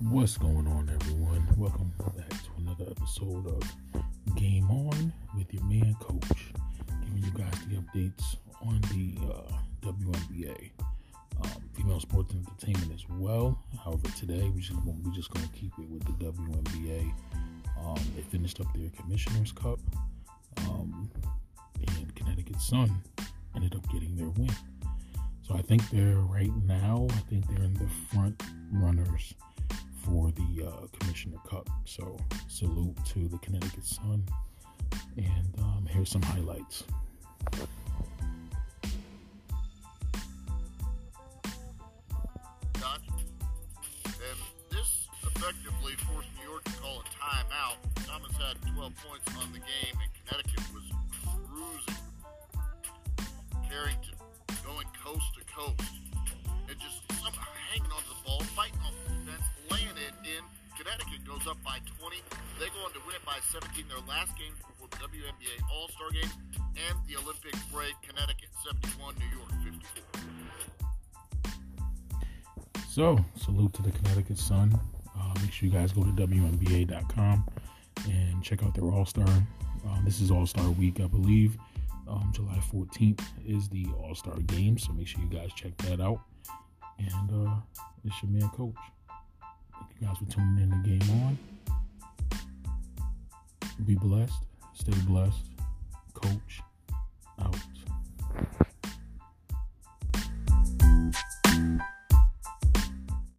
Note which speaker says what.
Speaker 1: What's going on, everyone? Welcome back to another episode of Game On with your man, Coach, giving you guys the updates on the uh, WNBA, um, female sports and entertainment as well. However, today we're just we just gonna keep it with the WNBA. Um, they finished up their Commissioner's Cup, um, and Connecticut Sun ended up getting their win. So I think they're right now. I think they're in the front runners for the uh, Commissioner Cup. So salute to the Connecticut Sun, and um, here's some highlights.
Speaker 2: And this effectively forced New York to call a timeout. Thomas had 12 points on the game, and Connecticut was cruising. Carrington going coast to coast. And just somehow hanging onto the ball, fighting Up by 20. They go on to win it by 17. Their last game before the WNBA All-Star Game and the Olympic break. Connecticut 71, New York 54.
Speaker 1: So salute to the Connecticut Sun. Uh, make sure you guys go to WNBA.com and check out their All Star. Uh, this is All Star Week, I believe. Um, July 14th is the All Star game, so make sure you guys check that out. And uh, it's your man, Coach. You guys for tuning in to Game On. Be blessed, stay blessed. Coach